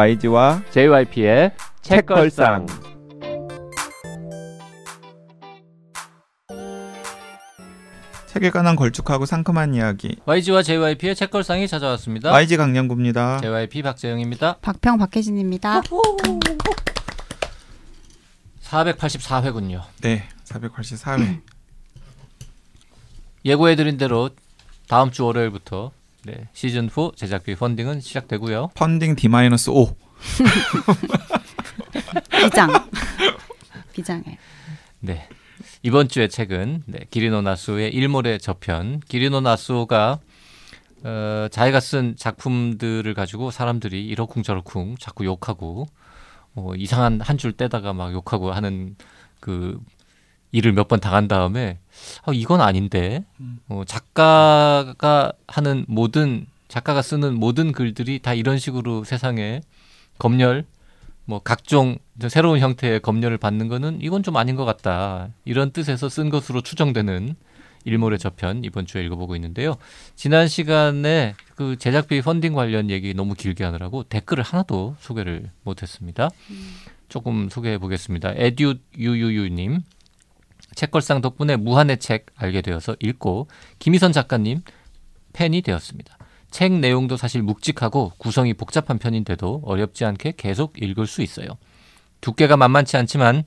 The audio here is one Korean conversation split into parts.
YG와 JYP의 책걸상. 책에 관한 걸쭉하고 상큼한 이야기. YG와 JYP의 책걸상이 찾아왔습니다. YG 강량구입니다. JYP 박재영입니다. 박평 박혜진입니다. 484회군요. 네, 484회. 예고해드린 대로 다음 주 월요일부터 네, 시즌 4 제작비 펀딩은 시작되고요. 펀딩 D-5. 비장. 비장해. 네. 이번 주의 책은 네, 기리노 나수의 일몰의 저편. 기리노 나수가 어, 자기가 쓴 작품들을 가지고 사람들이 이러쿵저러쿵 자꾸 욕하고 어, 이상한 한 줄 떼다가 막 욕하고 하는 그 일을 몇 번 당한 다음에 어, 이건 아닌데 어, 작가가 하는 모든 작가가 쓰는 모든 글들이 다 이런 식으로 세상에 검열 뭐 각종 새로운 형태의 검열을 받는 거는 이건 좀 아닌 것 같다 이런 뜻에서 쓴 것으로 추정되는 일몰의 저편 이번 주에 읽어보고 있는데요. 지난 시간에 그 제작비 펀딩 관련 얘기 너무 길게 하느라고 댓글을 하나도 소개를 못했습니다. 조금 소개해 보겠습니다. 에듀 유유유님 책걸상 덕분에 무한의 책 알게 되어서 읽고 김희선 작가님 팬이 되었습니다. 책 내용도 사실 묵직하고 구성이 복잡한 편인데도 어렵지 않게 계속 읽을 수 있어요. 두께가 만만치 않지만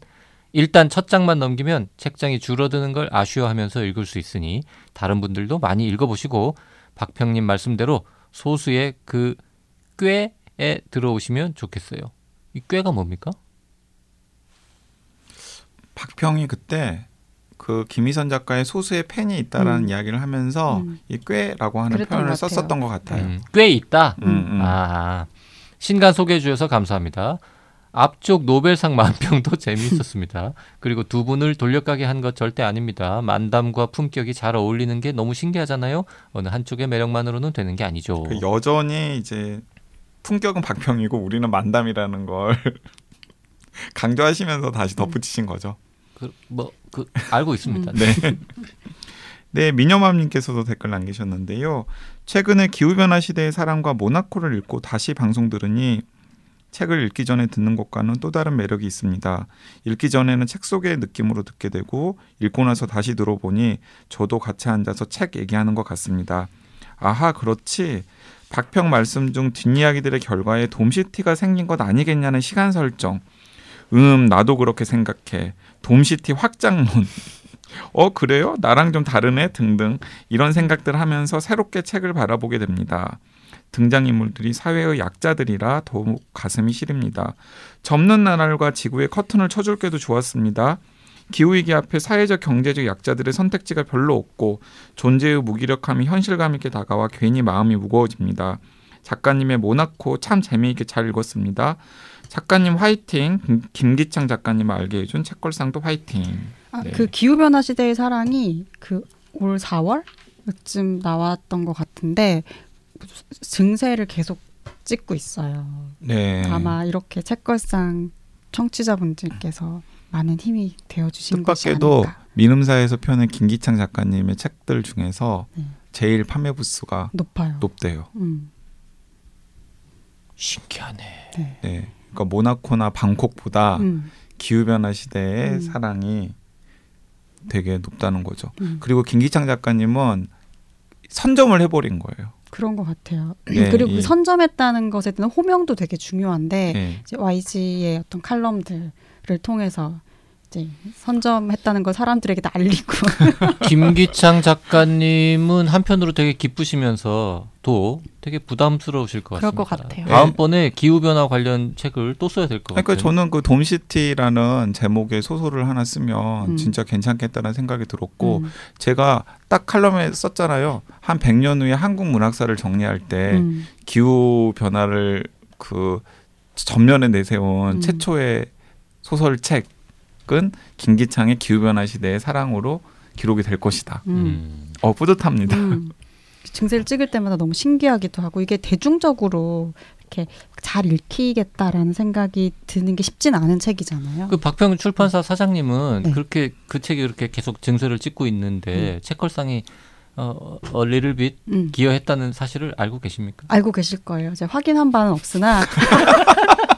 일단 첫 장만 넘기면 책장이 줄어드는 걸 아쉬워하면서 읽을 수 있으니 다른 분들도 많이 읽어보시고 박평님 말씀대로 소수의 그 꾀에 들어오시면 좋겠어요. 이 꾀가 뭡니까? 박평이 그때 그 김희선 작가의 소수의 팬이 있다라는 음. 이야기를 하면서 음. 이 꽤라고 하는 표현을 것 같아요. 썼었던 것 같아요. 음, 꽤 있다. 음, 음. 아, 신간 소개해 주셔서 감사합니다. 앞쪽 노벨상 만평도 재미있었습니다. 그리고 두 분을 돌려가게 한 것 절대 아닙니다. 만담과 품격이 잘 어울리는 게 너무 신기하잖아요. 어느 한쪽의 매력만으로는 되는 게 아니죠. 그 여전히 이제 품격은 박평이고 우리는 만담이라는 걸 강조하시면서 다시 덧붙이신 거죠. 그, 뭐, 그, 알고 있습니다. 네. 네, 민여맘님께서도 댓글 남기셨는데요. 최근에 기후변화 시대의 사랑과 모나코를 읽고 다시 방송 들으니 책을 읽기 전에 듣는 것과는 또 다른 매력이 있습니다. 읽기 전에는 책 속의 느낌으로 듣게 되고 읽고 나서 다시 들어보니 저도 같이 앉아서 책 얘기하는 것 같습니다. 아하, 그렇지. 박평 말씀 중 뒷이야기들의 결과에 돔시티가 생긴 것 아니겠냐는 시간 설정. 음, 나도 그렇게 생각해. 돔시티 확장론. 어, 그래요? 나랑 좀 다르네? 등등. 이런 생각들 하면서 새롭게 책을 바라보게 됩니다. 등장인물들이 사회의 약자들이라 더욱 가슴이 시립니다. 접는 나날과 지구의 커튼을 쳐줄 게도 좋았습니다. 기후위기 앞에 사회적 경제적 약자들의 선택지가 별로 없고 존재의 무기력함이 현실감 있게 다가와 괜히 마음이 무거워집니다. 작가님의 모나코 참 재미있게 잘 읽었습니다. 작가님 화이팅, 김- 김기창 작가님을 알게 해준 책걸상도 화이팅. 아, 네. 그 기후 변화 시대의 사랑이 그 올 4월쯤 나왔던 것 같은데 증세를 계속 찍고 있어요. 네. 아마 이렇게 책걸상 청취자분들께서 많은 힘이 되어 주신 것이 뜻밖에도 아닐까. 민음사에서 펴낸 김기창 작가님의 책들 중에서 네. 제일 판매 부수가 높아요. 높대요. 음. 신기하네. 네. 그러니까 모나코나 방콕보다 음. 기후 변화 시대의 음. 사랑이 되게 높다는 거죠. 음. 그리고 김기창 작가님은 선점을 해버린 거예요. 그런 것 같아요. 네, 그리고 이- 그 선점했다는 것에 대한 호명도 되게 중요한데 네. 이제 YG의 어떤 칼럼들을 통해서 선점했다는 걸 사람들에게 다 알리고 김기창 작가님은 한편으로 되게 기쁘시면서 또 되게 부담스러우실 것 그럴 같습니다. 것 같아요. 다음번에 기후 변화 관련 책을 또 써야 될 것 같아요. 그러니까 저는 그 돔시티라는 제목의 소설을 하나 쓰면 음. 진짜 괜찮겠다는 생각이 들었고 음. 제가 딱 칼럼에 썼잖아요. 한 100년 후에 한국 문학사를 정리할 때 음. 기후 변화를 그 전면에 내세운 음. 최초의 소설책 은 김기창의 기후 변화 시대의 사랑으로 기록이 될 것이다. 음. 음. 어 뿌듯합니다. 음. 증세를 찍을 때마다 너무 신기하기도 하고 이게 대중적으로 이렇게 잘 읽히겠다라는 생각이 드는 게 쉽진 않은 책이잖아요. 그 박평 출판사 사장님은 네. 그렇게 그 책이 그렇게 계속 증세를 찍고 있는데 책걸상이 어, a little bit 음. 기여했다는 사실을 알고 계십니까? 알고 계실 거예요. 제가 확인한 바는 없으나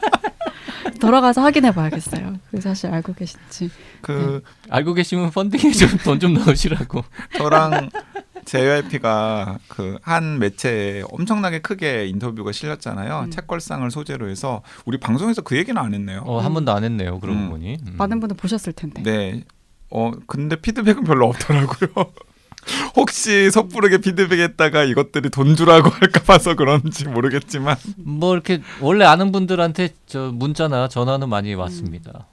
돌아가서 확인해 봐야겠어요. 그 사실 알고 계신지. 그 알고 계시면 펀딩에 좀 돈 좀 넣으시라고. 저랑 JYP가 그 한 매체에 엄청나게 크게 인터뷰가 실렸잖아요. 음. 책걸상을 소재로 해서 우리 방송에서 그 얘기는 안 했네요. 어, 한 번도 안 했네요. 그러고 음. 보니. 음. 많은 분들 보셨을 텐데. 네. 어 근데 피드백은 별로 없더라고요. 혹시 섣부르게 피드백했다가 이것들이 돈 주라고 할까 봐서 그런지 모르겠지만 뭐 이렇게 원래 아는 분들한테 저 문자나 전화는 많이 왔습니다.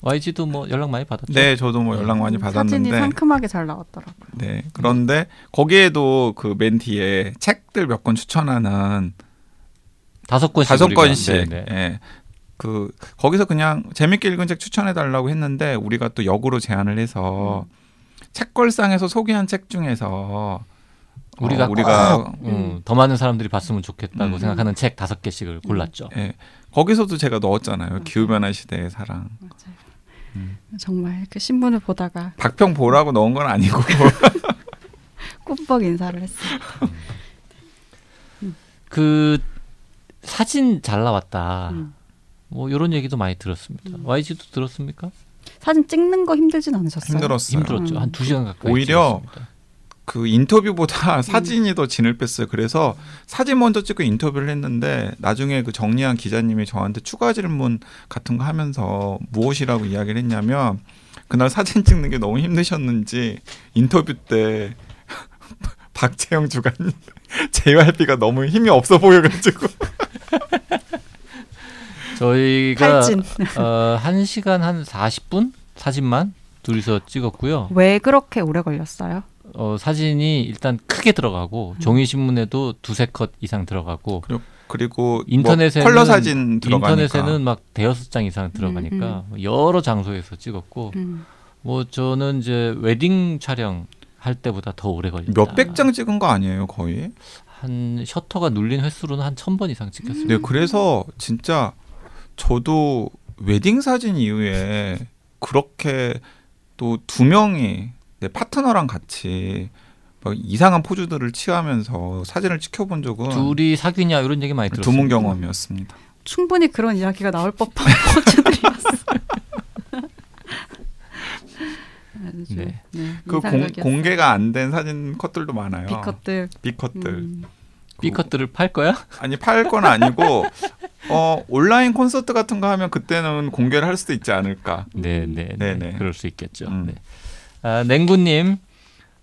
YG도 뭐 연락 많이 받았죠. 네 저도 뭐 연락 많이 음, 사진이 받았는데 상큼하게 잘 나왔더라고요. 네 그런데 거기에도 그 맨 뒤에 책들 몇 권 추천하는 다섯 권씩 다섯 권씩 네, 네. 예. 그 거기서 그냥 재밌게 읽은 책 추천해 달라고 했는데 우리가 또 역으로 제안을 해서 책걸상에서 소개한 책 중에서 우리가 어, 우리가 꼭, 음, 더 많은 사람들이 봤으면 좋겠다고 음. 생각하는 책 다섯 개씩을 골랐죠. 예. 거기서도 제가 넣었잖아요. 기후 변화 시대의 사랑. 맞아요. 음. 정말 그 신문을 보다가 박평 보라고 넣은 건 아니고 꾸벅 인사를 했어요. 그 사진 잘 나왔다. 음. 뭐 이런 얘기도 많이 들었습니다. 음. YG도 들었습니까? 사진 찍는 거 힘들진 않으셨어요? 힘들었어요. 힘들었죠. 음. 한두 시간 가까이 오히려 찍었습니다. 그 인터뷰보다 사진이 더 진을 뺐어요. 그래서 사진 먼저 찍고 인터뷰를 했는데 나중에 그 정리한 기자님이 저한테 추가 질문 같은 거 하면서 무엇이라고 이야기를 했냐면 그날 사진 찍는 게 너무 힘드셨는지 인터뷰 때 박재영 주간님 JYP가 너무 힘이 없어 보여가지고 저희가. 어, 한 시간 한 40분 사진만 둘이서 찍었고요. 왜 그렇게 오래 걸렸어요? 어, 사진이 일단 크게 들어가고 종이 신문에도 두세 컷 이상 들어가고 그리고 인터넷에는 뭐 컬러 사진 들어가니까 인터넷에는 막 대여섯 장 이상 들어가니까 여러 장소에서 찍었고 음. 뭐 저는 이제 웨딩 촬영 할 때보다 더 오래 걸렸다. 몇백 장 찍은 거 아니에요 거의? 한 셔터가 눌린 횟수로는 한 천 번 이상 찍혔습니다. 네, 그래서 진짜 저도 웨딩 사진 이후에 그렇게 또 두 명이 내 파트너랑 같이 막 이상한 포즈들을 취하면서 사진을 찍혀본 적은 둘이 사귀냐 이런 얘기 많이 들었어요. 드문 경험이었습니다. 충분히 그런 이야기가 나올 법한 포즈들이었어요. 아주, 네. 네, 그 공. 공개가 안 된 사진 컷들도 많아요. 비컷들. B컷들. 음. B컷들을 팔 거야? 아니 팔 건 아니고 어 온라인 콘서트 같은 거 하면 그때는 공개를 할 수도 있지 않을까. 네, 네, 네. 그럴 수 있겠죠. 음. 네. 아, 냉구님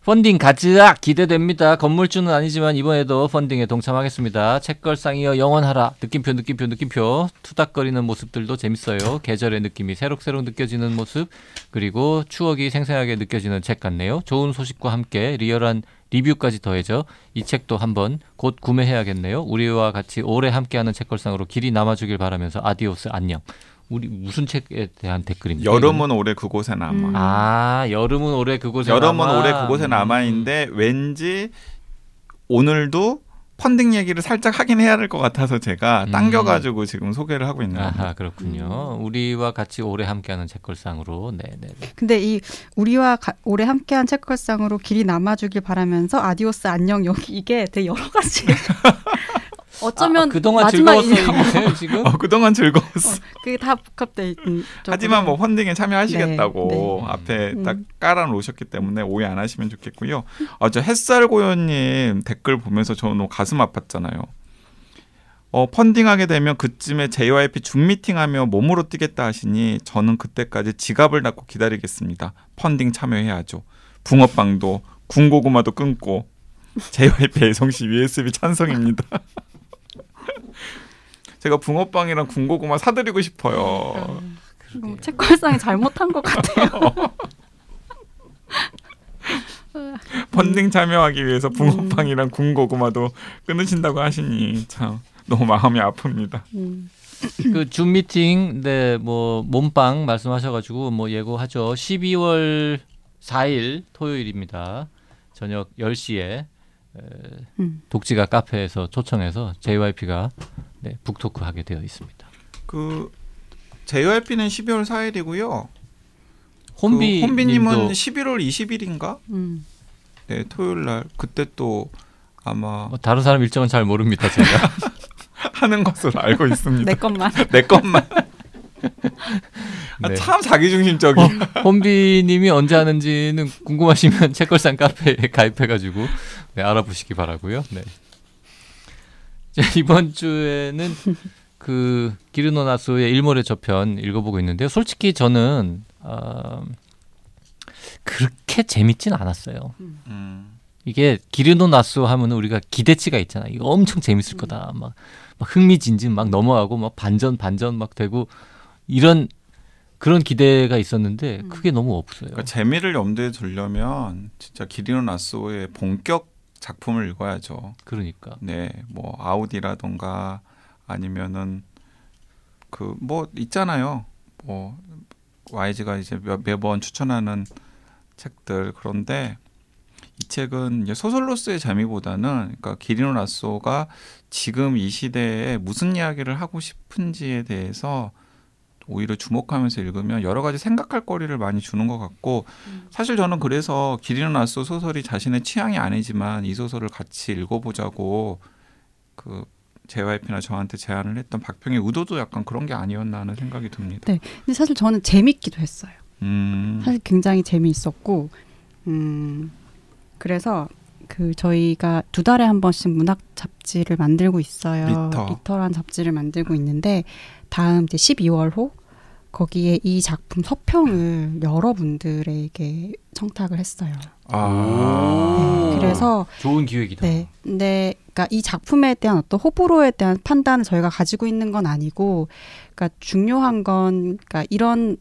펀딩 가즈악 기대됩니다. 건물주는 아니지만 이번에도 펀딩에 동참하겠습니다. 책걸상이여 영원하라. 느낌표, 느낌표, 느낌표. 투닥거리는 모습들도 재밌어요. 계절의 느낌이 새록새록 느껴지는 모습 그리고 추억이 생생하게 느껴지는 책 같네요. 좋은 소식과 함께 리얼한 리뷰까지 더해져 이 책도 한번 곧 구매해야겠네요. 우리와 같이 오래 함께하는 책걸상으로 길이 남아주길 바라면서 아디오스 안녕. 우리 무슨 책에 대한 댓글입니까? 여름은 올해 그곳에 남아. 음. 아 여름은 올해 그곳에 여름은 남아. 올해 그곳에 음. 남아있는데 왠지 오늘도 펀딩 얘기를 살짝 하긴 해야 될 것 같아서 제가 음. 당겨가지고 지금 소개를 하고 있는 겁니다. 아하 그렇군요. 우리와 같이 오래 함께하는 책걸상으로 네 네. 근데 이 우리와 가, 오래 함께한 책걸상으로 길이 남아주길 바라면서 아디오스 안녕 여기 이게 되게 여러 가지. 어쩌면 아, 그동안 마지막 즐거웠어요 지금. 어, 그동안 즐거웠어. 그게 다 복합돼 있는. 하지만 뭐 펀딩에 참여하시겠다고 네, 네. 앞에 음. 딱 깔아 놓으셨기 때문에 오해 안 하시면 좋겠고요. 아, 저 햇살 고요님 댓글 보면서 저는 너무 가슴 아팠잖아요. 어, 펀딩하게 되면 그쯤에 JYP 줌 미팅하며 몸으로 뛰겠다 하시니 저는 그때까지 지갑을 닫고 기다리겠습니다. 펀딩 참여해야죠. 붕어빵도 군고구마도 끊고 JYP 애성시 USB 찬성입니다. 제가 붕어빵이랑 군고구마 사드리고 싶어요. 음, 책걸상이 잘못한 것 같아요. 펀딩 참여하기 위해서 붕어빵이랑 군고구마도 끊으신다고 하시니 참 너무 마음이 아픕니다. 음. 그줌 미팅 네뭐 몸빵 말씀하셔가지고 뭐 예고하죠. 12월 4일 토요일입니다. 저녁 10시에 음. 독지가 카페에서 초청해서 JYP가 네, 북토크 하게 되어 있습니다. 그 JYP는 12월 4일이고요. 혼비 그 혼비님은 님도 11월 20일인가? 음. 네, 토요일 날 그때 또 아마 뭐 다른 사람 일정은 잘 모릅니다 제가. 하는 것으로 알고 있습니다. 내 것만. 내 것만. 아, 네. 참 자기중심적이야. 홈비님이 언제 하는지는 궁금하시면 책걸상 카페에 가입해가지고 네, 알아보시기 바라고요. 네. 자, 이번 주에는 그 기르노나스의 일몰의 저편 읽어보고 있는데요. 솔직히 저는 어, 그렇게 재밌진 않았어요. 음. 이게 기르노나스 하면은 우리가 기대치가 있잖아. 이거 엄청 재밌을 거다. 막, 막 흥미진진 막 넘어가고 막 반전 반전 막 되고 이런 그런 기대가 있었는데 그게 너무 없어요. 그러니까 재미를 염두에 두려면 진짜 기리노 나소의 본격 작품을 읽어야죠. 그러니까 네, 뭐 아우디라던가 아니면은 그 뭐 있잖아요. 뭐 YG가 이제 매- 매번 추천하는 책들 그런데 이 책은 소설로서의 재미보다는 그러니까 기리노 라소가 지금 이 시대에 무슨 이야기를 하고 싶은지에 대해서 오히려 주목하면서 읽으면 여러 가지 생각할 거리를 많이 주는 것 같고 사실 저는 그래서 기리노 라소 소설이 자신의 취향이 아니지만 이 소설을 같이 읽어보자고 그 JYP나 저한테 제안을 했던 박평의 의도도 약간 그런 게 아니었나 하는 생각이 듭니다. 근데 사실 저는 재밌기도 했어요. 음, 사실 굉장히 재미있었고, 음, 그래서 그 저희가 두 달에 한 번씩 문학 잡지를 만들고 있어요. 리터. 리터란 잡지를 만들고 있는데 다음 이제 12월호 거기에 이 작품 서평을 여러분들에게 청탁을 했어요. 아, 네, 그래서 좋은 기획이다. 네, 근데 그러니까 이 작품에 대한 어떤 호불호에 대한 판단을 저희가 가지고 있는 건 아니고, 그러니까 중요한 건 그러니까 이런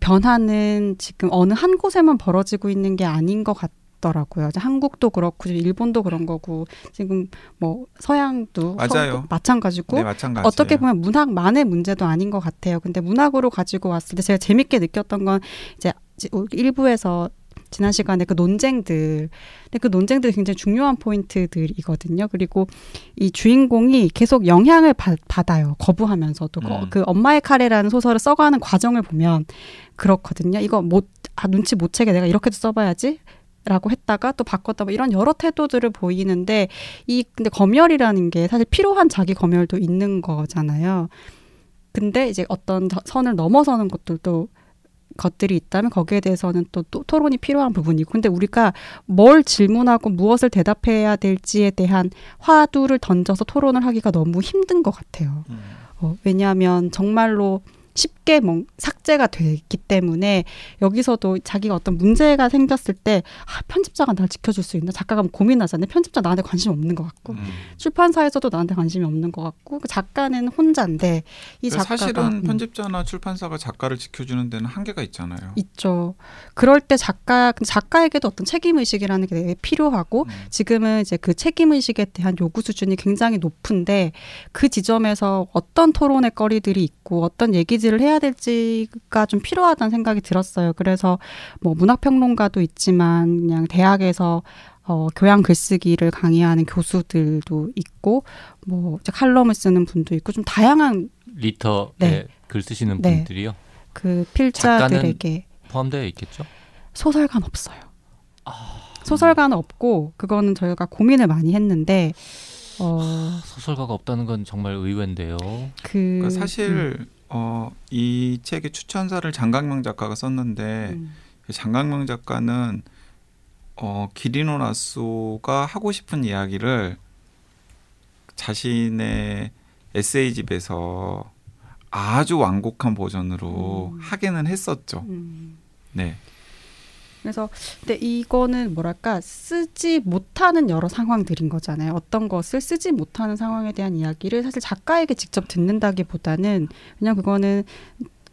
변화는 지금 어느 한 곳에만 벌어지고 있는 게 아닌 것 같 더라고요. 이제 한국도 그렇고 일본도 그런 거고 지금 뭐 서양도 맞아요. 마찬가지고 네. 어떻게 보면 문학만의 문제도 아닌 것 같아요. 근데 문학으로 가지고 왔을 때 제가 재밌게 느꼈던 건 이제 일부에서 지난 시간에 그 논쟁들, 근데 그 논쟁들이 굉장히 중요한 포인트들이거든요. 그리고 이 주인공이 계속 영향을 받, 받아요. 거부하면서도 그- 음. 그 엄마의 카레라는 소설을 써가는 과정을 보면 그렇거든요. 이거 못, 아 눈치 못 채게 내가 이렇게도 써봐야지. 라고 했다가 또 바꿨다 뭐 이런 여러 태도들을 보이는데 이 근데 검열이라는 게 사실 필요한 자기 검열도 있는 거잖아요. 근데 이제 어떤 저- 선을 넘어서는 것들도 것들이 있다면 거기에 대해서는 또, 또 토론이 필요한 부분이고 근데 우리가 뭘 질문하고 무엇을 대답해야 될지에 대한 화두를 던져서 토론을 하기가 너무 힘든 것 같아요. 음. 어, 왜냐하면 정말로 쉽게 뭐 삭제가 되기 때문에 여기서도 자기가 어떤 문제가 생겼을 때 아, 편집자가 날 지켜줄 수 있나 작가가 뭐 고민하잖아요. 편집자 나한테 관심 없는 것 같고 음. 출판사에서도 나한테 관심이 없는 것 같고 그 작가는 혼자인데 이 작가가 사실은 음, 편집자나 출판사가 작가를 지켜주는 데는 한계가 있잖아요. 있죠. 그럴 때 작가 작가에게도 어떤 책임 의식이라는 게 되게 필요하고 음. 지금은 이제 그 책임 의식에 대한 요구 수준이 굉장히 높은데 그 지점에서 어떤 토론의 거리들이 있고 어떤 얘기 들을 해야 될지가 좀 필요하다는 생각이 들었어요. 그래서 뭐 문학 평론가도 있지만 그냥 대학에서 어, 교양 글쓰기를 강의하는 교수들도 있고 뭐 이제 칼럼을 쓰는 분도 있고 좀 다양한 리터에 네. 글 쓰시는 네. 분들이요 그 필자들에게 포함되어 있겠죠. 소설가는 없어요. 소설가는 없고 그거는 저희가 고민을 많이 했는데 어, 소설가가 없다는 건 정말 의외인데요. 그 그러니까 사실 어, 이 책의 추천사를 장강명 작가가 썼는데 음, 그 장강명 작가는 어, 기리노 라소가 하고 싶은 이야기를 자신의 에세이집에서 아주 완곡한 버전으로 음. 하기는 했었죠. 음. 네. 그래서 근데 이거는 뭐랄까 쓰지 못하는 여러 상황들인 거잖아요. 어떤 것을 쓰지 못하는 상황에 대한 이야기를 사실 작가에게 직접 듣는다기보다는 그냥 그거는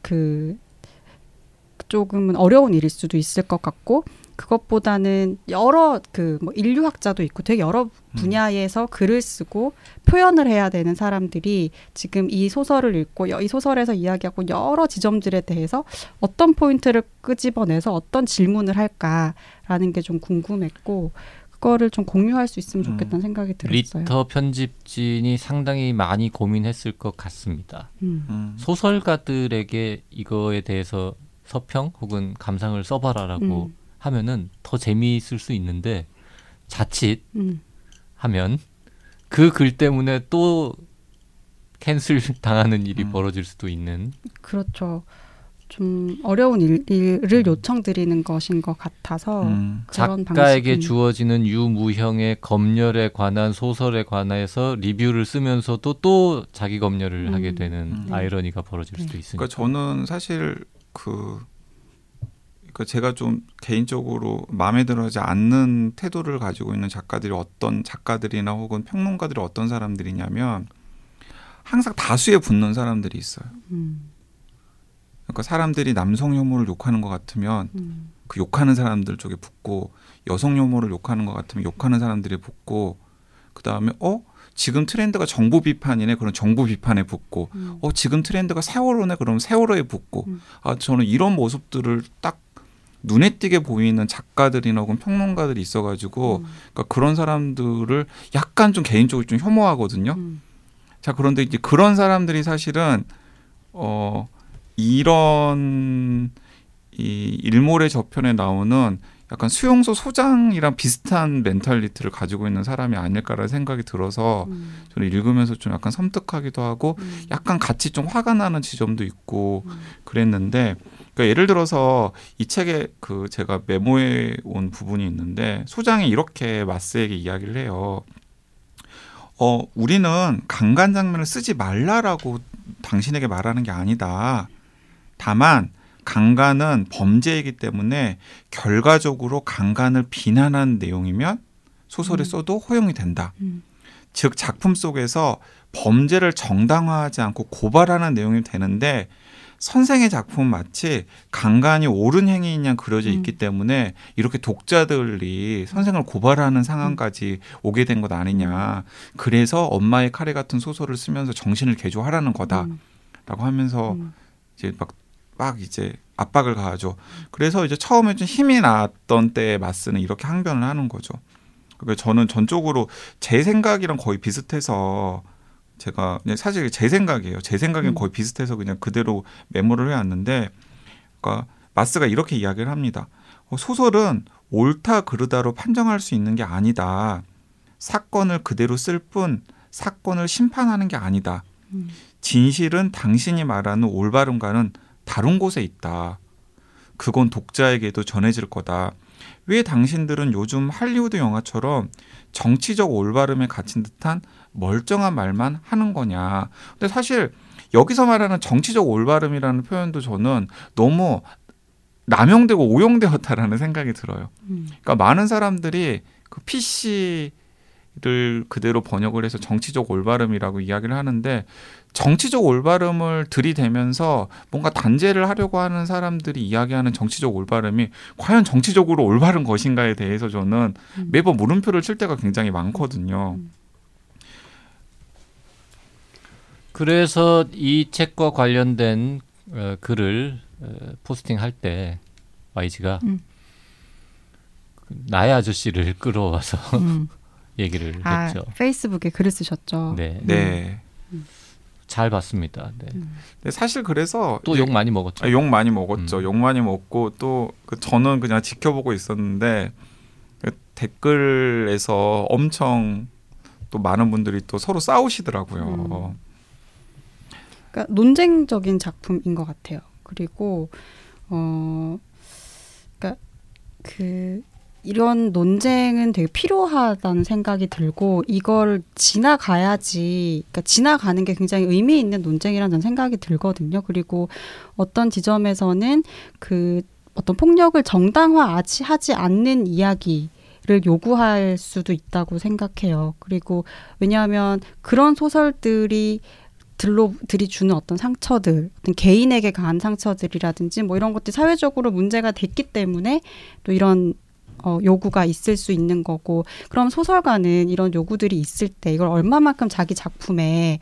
그 조금은 어려운 일일 수도 있을 것 같고 그것보다는 여러 그 뭐 인류학자도 있고 되게 여러 분야에서 글을 쓰고 표현을 해야 되는 사람들이 지금 이 소설을 읽고 여- 이 소설에서 이야기하고 여러 지점들에 대해서 어떤 포인트를 끄집어내서 어떤 질문을 할까라는 게 좀 궁금했고 그거를 좀 공유할 수 있으면 좋겠다는 생각이 들었어요. 리터 편집진이 상당히 많이 고민했을 것 같습니다. 음. 음. 소설가들에게 이거에 대해서 서평 혹은 감상을 써봐라라고 음. 하면은 더 재미있을 수 있는데 자칫 음. 하면 그 글 때문에 또 캔슬 당하는 일이 음. 벌어질 수도 있는 그렇죠. 좀 어려운 일, 일을 요청드리는 것인 것 같아서 음. 그런 작가에게 방식은- 주어지는 유무형의 검열에 관한 소설에 관해서 리뷰를 쓰면서도 또 자기 검열을 음. 하게 되는 음. 아이러니가 벌어질 네. 수도 있으니까. 그러니까 저는 사실 그 그러니까 제가 좀 개인적으로 마음에 들어하지 않는 태도를 가지고 있는 작가들이 어떤 작가들이나 혹은 평론가들이 어떤 사람들이냐면 항상 다수에 붙는 사람들이 있어요. 음, 그러니까 사람들이 남성 혐오를 욕하는 것 같으면 음, 그 욕하는 사람들 쪽에 붙고 여성 혐오를 욕하는 것 같으면 욕하는 사람들이 붙고 그 다음에 어 지금 트렌드가 정부 비판이네 그런 정부 비판에 붙고 음. 어 지금 트렌드가 세월호네 그럼 세월호에 붙고 음. 아 저는 이런 모습들을 딱 눈에 띄게 보이는 작가들이나 혹은 평론가들이 있어가지고 음, 그러니까 그런 사람들을 약간 좀 개인적으로 좀 혐오하거든요. 음, 자 그런데 이제 그런 사람들이 사실은 어 이런 이 일몰의 저편에 나오는 약간 수용소 소장이랑 비슷한 mentality를 가지고 있는 사람이 아닐까라는 생각이 들어서 음, 저는 읽으면서 좀 약간 섬뜩하기도 하고 음, 약간 같이 좀 화가 나는 지점도 있고 음, 그랬는데 그러니까 예를 들어서 이 책에 그 제가 메모해 온 부분이 있는데 소장이 이렇게 마스에게 이야기를 해요. 어 우리는 강간 장면을 쓰지 말라라고 당신에게 말하는 게 아니다. 다만 강간은 범죄이기 때문에 결과적으로 강간을 비난한 내용이면 소설에 음. 써도 허용이 된다. 음, 즉 작품 속에서 범죄를 정당화하지 않고 고발하는 내용이 되는데 선생의 작품은 마치 강간이 옳은 행위인 양 그려져 음. 있기 때문에 이렇게 독자들이 선생을 고발하는 상황까지 오게 된 것 아니냐. 그래서 엄마의 카레 같은 소설을 쓰면서 정신을 개조하라는 거다라고 음, 하면서 음, 이제 막, 막 이제 압박을 가하죠. 그래서 이제 처음에 좀 힘이 났던 때에 마스는 이렇게 항변을 하는 거죠. 그러니까 저는 전적으로 제 생각이랑 거의 비슷해서 제가 사실 제 생각이에요. 제 생각엔 음. 거의 비슷해서 그냥 그대로 메모를 해왔는데, 그러니까 마스가 이렇게 이야기를 합니다. 어, 소설은 옳다 그르다로 판정할 수 있는 게 아니다. 사건을 그대로 쓸 뿐 사건을 심판하는 게 아니다. 음, 진실은 당신이 말하는 올바름과는 다른 곳에 있다. 그건 독자에게도 전해질 거다. 왜 당신들은 요즘 할리우드 영화처럼 정치적 올바름에 갇힌 듯한 멀쩡한 말만 하는 거냐. 근데 사실 여기서 말하는 정치적 올바름이라는 표현도 저는 너무 남용되고 오용되었다라는 생각이 들어요. 음, 그러니까 많은 사람들이 그 PC를 그대로 번역을 해서 정치적 올바름이라고 이야기를 하는데 정치적 올바름을 들이대면서 뭔가 단죄를 하려고 하는 사람들이 이야기하는 정치적 올바름이 과연 정치적으로 올바른 것인가에 대해서 저는 음. 매번 물음표를 칠 때가 굉장히 많거든요. 그래서 이 책과 관련된 어, 글을 어, 포스팅할 때 YG가 음. 나의 아저씨를 끌어와서 음. 얘기를 아, 했죠. 페이스북에 글을 쓰셨죠. 네, 네. 잘 봤습니다. 네. 음. 근데 사실 그래서 또 욕 많이 먹었죠. 아, 욕 많이 먹었죠. 음. 욕 많이 먹고 또 그 저는 그냥 지켜보고 있었는데 그 댓글에서 엄청 또 많은 분들이 또 서로 싸우시더라고요. 그러니까 논쟁적인 작품인 것 같아요. 그리고 어, 그러니까 그 이런 논쟁은 되게 필요하다는 생각이 들고 이걸 지나가야지, 그러니까 지나가는 게 굉장히 의미 있는 논쟁이라는 생각이 들거든요. 그리고 어떤 지점에서는 그 어떤 폭력을 정당화하지 하지 않는 이야기. 를 요구할 수도 있다고 생각해요. 그리고 왜냐하면 그런 소설들이 들로 들이 주는 어떤 상처들, 어떤 개인에게 가한 상처들이라든지 뭐 이런 것들이 사회적으로 문제가 됐기 때문에 또 이런 어, 요구가 있을 수 있는 거고 그럼 소설가는 이런 요구들이 있을 때 이걸 얼마만큼 자기 작품에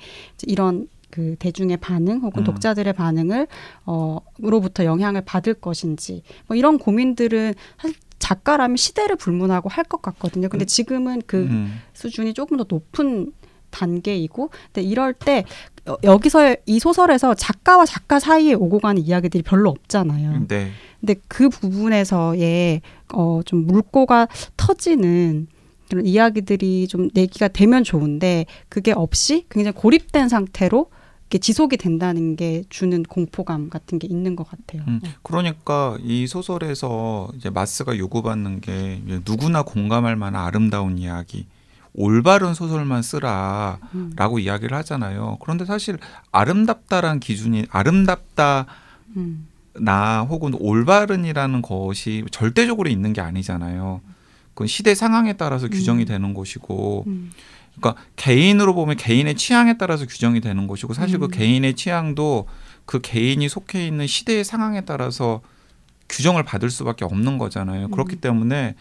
이런 그 대중의 반응 혹은 음. 독자들의 반응을 어 으로부터 영향을 받을 것인지 뭐 이런 고민들은 사실 작가라면 시대를 불문하고 할 것 같거든요. 근데 지금은 그 음. 수준이 조금 더 높은 단계이고 근데 이럴 때 여- 여기서 이 소설에서 작가와 작가 사이에 오고 가는 이야기들이 별로 없잖아요. 네. 근데 그 부분에서의 어 좀 물꼬가 터지는 그런 이야기들이 좀 내기가 되면 좋은데 그게 없이 굉장히 고립된 상태로 이렇게 지속이 된다는 게 주는 공포감 같은 게 있는 것 같아요. 음, 그러니까 이 소설에서 이제 마스가 요구받는 게 누구나 공감할 만한 아름다운 이야기, 올바른 소설만 쓰라라고 음. 이야기를 하잖아요. 그런데 사실 아름답다란 기준이 아름답다 음. 나 혹은 올바른이라는 것이 절대적으로 있는 게 아니잖아요. 그건 시대 상황에 따라서 규정이 음. 되는 것이고, 음. 그러니까 개인으로 보면 개인의 취향에 따라서 규정이 되는 것이고, 사실 그 음. 개인의 취향도 그 개인이 속해 있는 시대의 상황에 따라서 규정을 받을 수밖에 없는 거잖아요. 음. 그렇기 때문에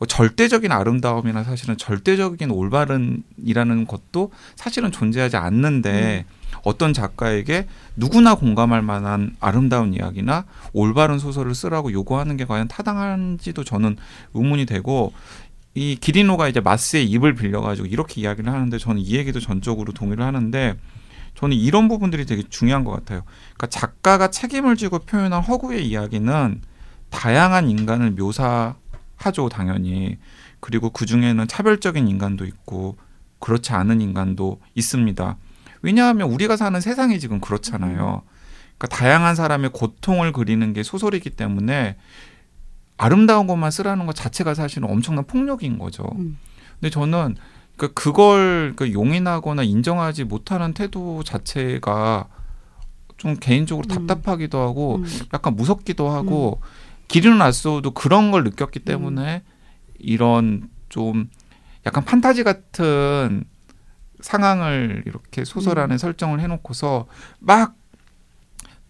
어, 절대적인 아름다움이나 사실은 절대적인 올바른이라는 것도 사실은 존재하지 않는데 어떤 작가에게 누구나 공감할 만한 아름다운 이야기나 올바른 소설을 쓰라고 요구하는 게 과연 타당한지도 저는 의문이 되고 이 기리노가 이제 마스의 입을 빌려가지고 이렇게 이야기를 하는데 저는 이 얘기도 전적으로 동의를 하는데 저는 이런 부분들이 되게 중요한 것 같아요. 그러니까 작가가 책임을 지고 표현한 허구의 이야기는 다양한 인간을 묘사 하죠, 당연히. 그리고 그 중에는 차별적인 인간도 있고 그렇지 않은 인간도 있습니다. 왜냐하면 우리가 사는 세상이 지금 그렇잖아요. 그러니까 다양한 사람의 고통을 그리는 게 소설이기 때문에 아름다운 것만 쓰라는 것 자체가 사실은 엄청난 폭력인 거죠. 음. 근데 저는 그 그걸 그 용인하거나 인정하지 못하는 태도 자체가 좀 개인적으로 음. 답답하기도 하고 음. 약간 무섭기도 하고 기르는 아쏘도 그런 걸 느꼈기 음. 때문에 이런 좀 약간 판타지 같은 상황을 이렇게 소설 음. 안에 설정을 해놓고서 막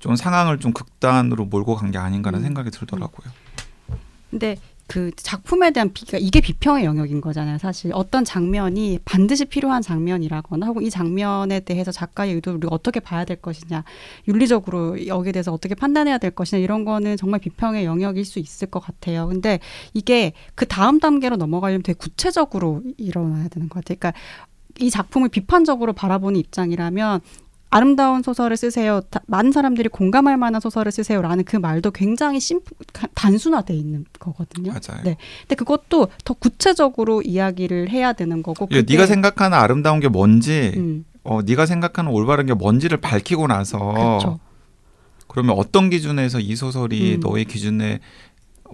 좀 상황을 좀 극단으로 몰고 간 게 아닌가라는 음. 생각이 들더라고요. 근데 그 작품에 대한 비가 이게 비평의 영역인 거잖아요. 사실 어떤 장면이 반드시 필요한 장면이라거나 혹은 이 장면에 대해서 작가의 의도를 우리가 어떻게 봐야 될 것이냐, 윤리적으로 여기에 대해서 어떻게 판단해야 될 것이냐 이런 거는 정말 비평의 영역일 수 있을 것 같아요. 근데 이게 그 다음 단계로 넘어가려면 되게 구체적으로 일어나야 되는 것 같아요. 그러니까 이 작품을 비판적으로 바라보는 입장이라면 아름다운 소설을 쓰세요. 다- 많은 사람들이 공감할 만한 소설을 쓰세요라는 그 말도 굉장히 심플, 가- 단순화돼 있는 거거든요. 맞아요. 네. 근데 그것도 더 구체적으로 이야기를 해야 되는 거고. 예, 네가 생각하는 아름다운 게 뭔지, 음, 어, 네가 생각하는 올바른 게 뭔지를 밝히고 나서 그렇죠. 그러면 어떤 기준에서 이 소설이 음. 너의 기준에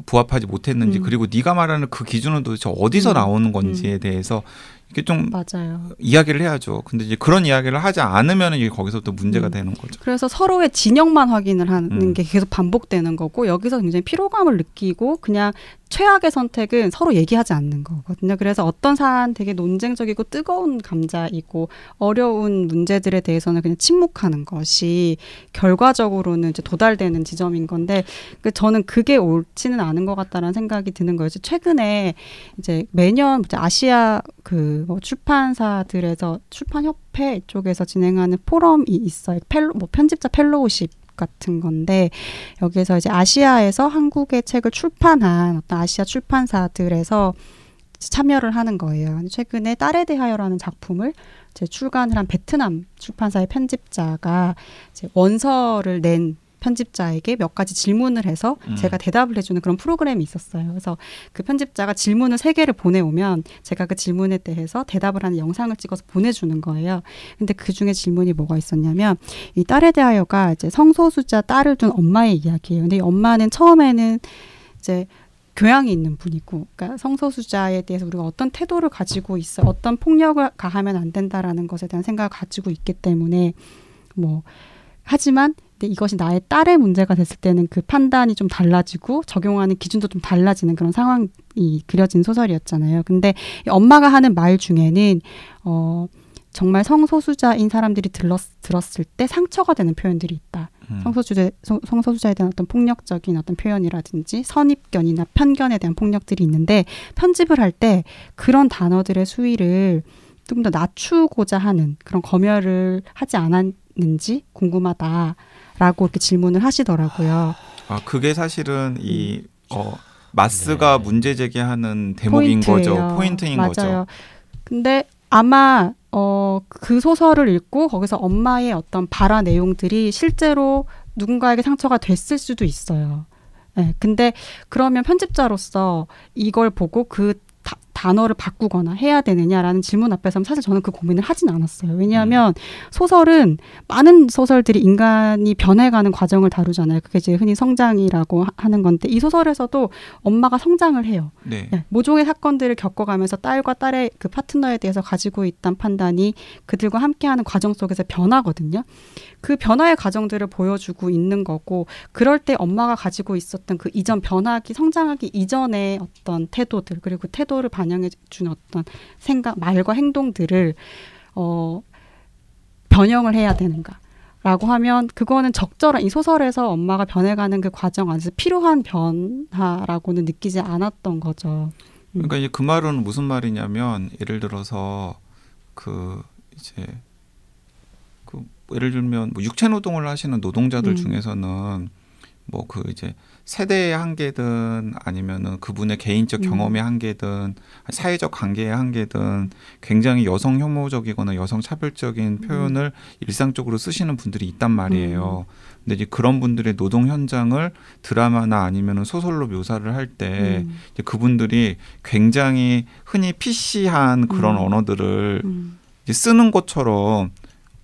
부합하지 못했는지 음. 그리고 네가 말하는 그 기준은 도대체 어디서 음. 나오는 건지에 대해서 이렇게 좀 맞아요. 이야기를 해야죠. 근데 이제 그런 이야기를 하지 않으면 이게 거기서부터 문제가 음. 되는 거죠. 그래서 서로의 진영만 확인을 하는 음. 게 계속 반복되는 거고 여기서 굉장히 피로감을 느끼고 그냥 최악의 선택은 서로 얘기하지 않는 거거든요. 그래서 어떤 사안 되게 논쟁적이고 뜨거운 감자이고 어려운 문제들에 대해서는 그냥 침묵하는 것이 결과적으로는 이제 도달되는 지점인 건데 그 저는 그게 옳지는 않은 것 같다라는 생각이 드는 거예요. 최근에 이제 매년 아시아 그 뭐 출판사들에서 출판협회 쪽에서 진행하는 포럼이 있어요. 펠로 뭐 편집자 펠로우십 같은 건데 여기서 이제 아시아에서 한국의 책을 출판한 어떤 아시아 출판사들에서 참여를 하는 거예요. 최근에 딸에 대하여라는 작품을 이제 출간을 한 베트남 출판사의 편집자가 이제 원서를 낸 편집자에게 몇 가지 질문을 해서 음. 제가 대답을 해주는 그런 프로그램이 있었어요. 그래서 그 편집자가 질문을 세 개를 보내오면 제가 그 질문에 대해서 대답을 하는 영상을 찍어서 보내주는 거예요. 근데 그 중에 질문이 뭐가 있었냐면 이 딸에 대하여가 이제 성소수자 딸을 둔 엄마의 이야기예요. 근데 이 엄마는 처음에는 이제 교양이 있는 분이고, 그러니까 성소수자에 대해서 우리가 어떤 태도를 가지고 있어, 어떤 폭력을 가하면 안 된다라는 것에 대한 생각을 가지고 있기 때문에 뭐 하지만 근데 이것이 나의 딸의 문제가 됐을 때는 그 판단이 좀 달라지고 적용하는 기준도 좀 달라지는 그런 상황이 그려진 소설이었잖아요. 근데 이 엄마가 하는 말 중에는 어 정말 성소수자인 사람들이 들렀, 들었을 때 상처가 되는 표현들이 있다. 음. 성소수자, 성- 성소수자에 대한 어떤 폭력적인 어떤 표현이라든지 선입견이나 편견에 대한 폭력들이 있는데 편집을 할 때 그런 단어들의 수위를 좀 더 낮추고자 하는 그런 검열을 하지 않았는지 궁금하다 라고 이렇게 질문을 하시더라고요. 아 그게 사실은 이 어, 마스가 네. 문제 제기하는 대목인 거죠. 포인트예요. 포인트인 맞아요. 거죠. 근데 아마 어, 그 소설을 읽고 거기서 엄마의 어떤 발화 내용들이 실제로 누군가에게 상처가 됐을 수도 있어요. 예. 근데 그러면 편집자로서 이걸 보고 그 다, 단어를 바꾸거나 해야 되느냐라는 질문 앞에서 사실 저는 그 고민을 하진 않았어요. 왜냐하면 소설은 많은 소설들이 인간이 변해가는 과정을 다루잖아요. 그게 이제 흔히 성장이라고 하- 하는 건데 이 소설에서도 엄마가 성장을 해요. 네. 네, 모종의 사건들을 겪어가면서 딸과 딸의 그 파트너에 대해서 가지고 있던 판단이 그들과 함께하는 과정 속에서 변하거든요. 그 변화의 과정들을 보여주고 있는 거고 그럴 때 엄마가 가지고 있었던 그 이전 변하기 성장하기 이전의 어떤 태도들 그리고 태도를 반영해 준 어떤 생각 말과 행동들을 어 변형을 해야 되는가 라고 하면 그거는 적절한 이 소설에서 엄마가 변해가는 그 과정 안에서 필요한 변화라고는 느끼지 않았던 거죠. 그러니까 이제 그 말은 무슨 말이냐면 예를 들어서 그 이제 그 예를 들면 뭐 육체 노동을 하시는 노동자들 음. 중에서는 뭐 그 이제 세대의 한계든 아니면은 그분의 개인적 음. 경험의 한계든 사회적 관계의 한계든 굉장히 여성 혐오적이거나 여성 차별적인 음. 표현을 일상적으로 쓰시는 분들이 있단 말이에요. 근데 이제 그런 분들의 노동 현장을 드라마나 아니면은 소설로 묘사를 할때 음. 이제 그분들이 굉장히 흔히 PC한 그런 음. 언어들을 음. 이제 쓰는 것처럼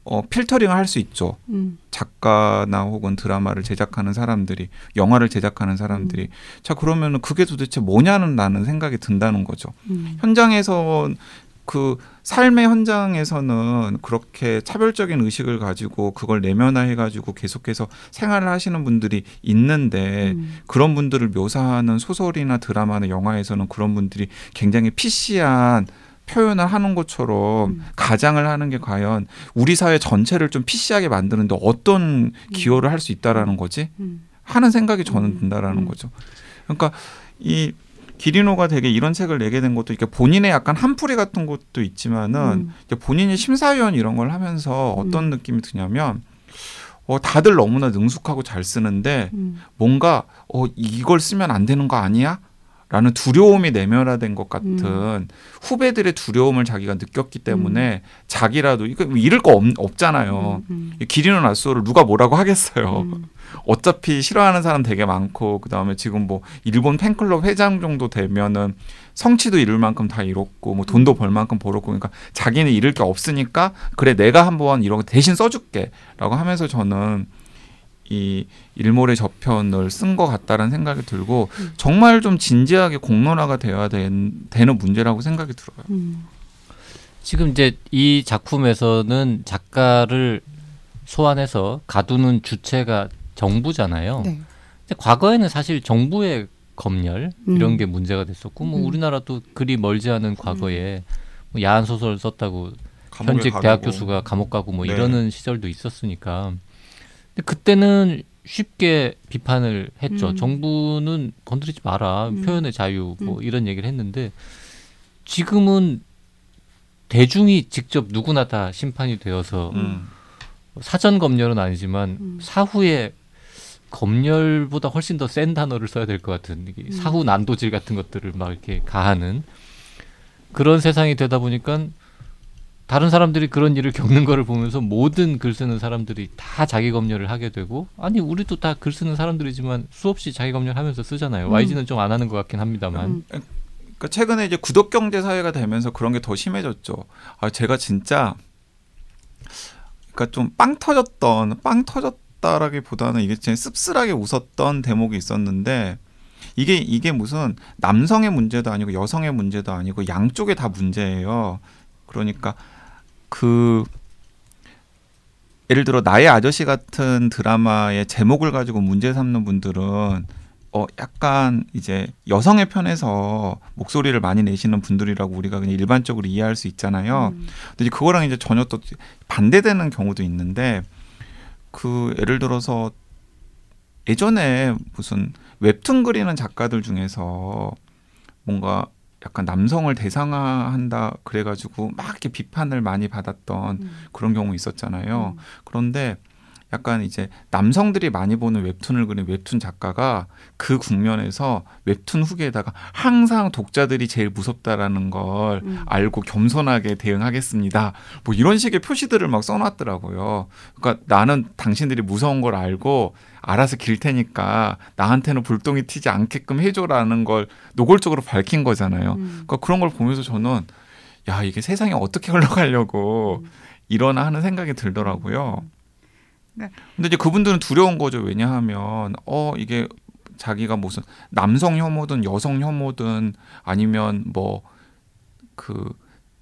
어, 필터링을 할 수 있죠. 음. 작가나 혹은 드라마를 제작하는 사람들이 영화를 제작하는 사람들이 자 그러면은 그게 도대체 뭐냐는 나는 생각이 든다는 거죠. 음. 현장에서 그 삶의 현장에서는 그렇게 차별적인 의식을 가지고 그걸 내면화해 가지고 계속해서 생활을 하시는 분들이 있는데 음. 그런 분들을 묘사하는 소설이나 드라마나 영화에서는 그런 분들이 굉장히 PC한 표현을 하는 것처럼 음. 가장을 하는 게 과연 우리 사회 전체를 좀 PC하게 만드는데 어떤 기여를 할 수 있다라는 거지 음. 하는 생각이 저는 음. 든다라는 음. 거죠. 그러니까 이 기리노가 되게 이런 책을 내게 된 것도 이렇게 본인의 약간 한풀이 같은 것도 있지만은 음. 본인이 심사위원 이런 걸 하면서 어떤 음. 느낌이 드냐면 어, 다들 너무나 능숙하고 잘 쓰는데 음. 뭔가 어 이걸 쓰면 안 되는 거 아니야? 라는 두려움이 내면화된 것 같은 음. 후배들의 두려움을 자기가 느꼈기 때문에 자기라도 이거 잃을 거 없, 없잖아요. 음. 이 기리는 알소를 누가 뭐라고 하겠어요. 음. 어차피 싫어하는 사람 되게 많고 그다음에 지금 뭐 일본 팬클럽 회장 정도 되면은 성취도 이룰 만큼 다 이뤘고 뭐 돈도 벌 만큼 벌었고 그러니까 자기는 잃을 게 없으니까 그래 내가 한번 이런 거 대신 써줄게라고 하면서 저는 이 일몰의 저편을 쓴 것 같다라는 생각이 들고 음. 정말 좀 진지하게 공론화가 되어야 된, 되는 문제라고 생각이 들어요. 음. 지금 이제 이 작품에서는 작가를 소환해서 가두는 주체가 정부잖아요. 네. 근데 과거에는 사실 정부의 검열 이런 음. 게 문제가 됐었고 뭐 음. 우리나라도 그리 멀지 않은 과거에 뭐 야한 소설 썼다고 현직 가두고. 대학 교수가 감옥 가고 뭐 네. 이러는 시절도 있었으니까. 근데 그때는 쉽게 비판을 했죠. 음. 정부는 건드리지 마라. 음. 표현의 자유 뭐 음. 이런 얘기를 했는데 지금은 대중이 직접 누구나 다 심판이 되어서 음. 사전 검열은 아니지만 음. 사후에 검열보다 훨씬 더 센 단어를 써야 될 것 같은 음. 사후 난도질 같은 것들을 막 이렇게 가하는 그런 세상이 되다 보니까 다른 사람들이 그런 일을 겪는 거를 보면서 모든 글 쓰는 사람들이 다 자기 검열을 하게 되고 아니 우리도 다 글 쓰는 사람들이지만 수없이 자기 검열하면서 쓰잖아요. 음. YG는 좀 안 하는 것 같긴 합니다만. 음. 그러니까 최근에 이제 구독 경제 사회가 되면서 그런 게 더 심해졌죠. 아 제가 진짜 그러니까 좀 빵 터졌던 빵 터졌다라기보다는 이게 진짜 씁쓸하게 웃었던 대목이 있었는데 이게 이게 무슨 남성의 문제도 아니고 여성의 문제도 아니고 양쪽에 다 문제예요. 그러니까 그 예를 들어 나의 아저씨 같은 드라마의 제목을 가지고 문제 삼는 분들은 어 약간 이제 여성의 편에서 목소리를 많이 내시는 분들이라고 우리가 그냥 일반적으로 이해할 수 있잖아요. 음. 근데 이제 그거랑 이제 전혀 또 반대되는 경우도 있는데 그 예를 들어서 예전에 무슨 웹툰 그리는 작가들 중에서 뭔가 약간 남성을 대상화한다 그래가지고 막 이렇게 비판을 많이 받았던 음. 그런 경우 있었잖아요. 음. 그런데 약간 이제 남성들이 많이 보는 웹툰을 그린 웹툰 작가가 그 국면에서 웹툰 후기에다가 항상 독자들이 제일 무섭다라는 걸 음. 알고 겸손하게 대응하겠습니다. 뭐 이런 식의 표시들을 막 써놨더라고요. 그러니까 나는 당신들이 무서운 걸 알고 알아서 길 테니까 나한테는 불똥이 튀지 않게끔 해줘라는 걸 노골적으로 밝힌 거잖아요. 음. 그러니까 그런 걸 보면서 저는 야 이게 세상이 어떻게 흘러가려고 이러나 하는 생각이 들더라고요. 네. 근데 이제 그분들은 두려운 거죠. 왜냐하면 어 이게 자기가 무슨 남성 혐오든 여성 혐오든 아니면 뭐 그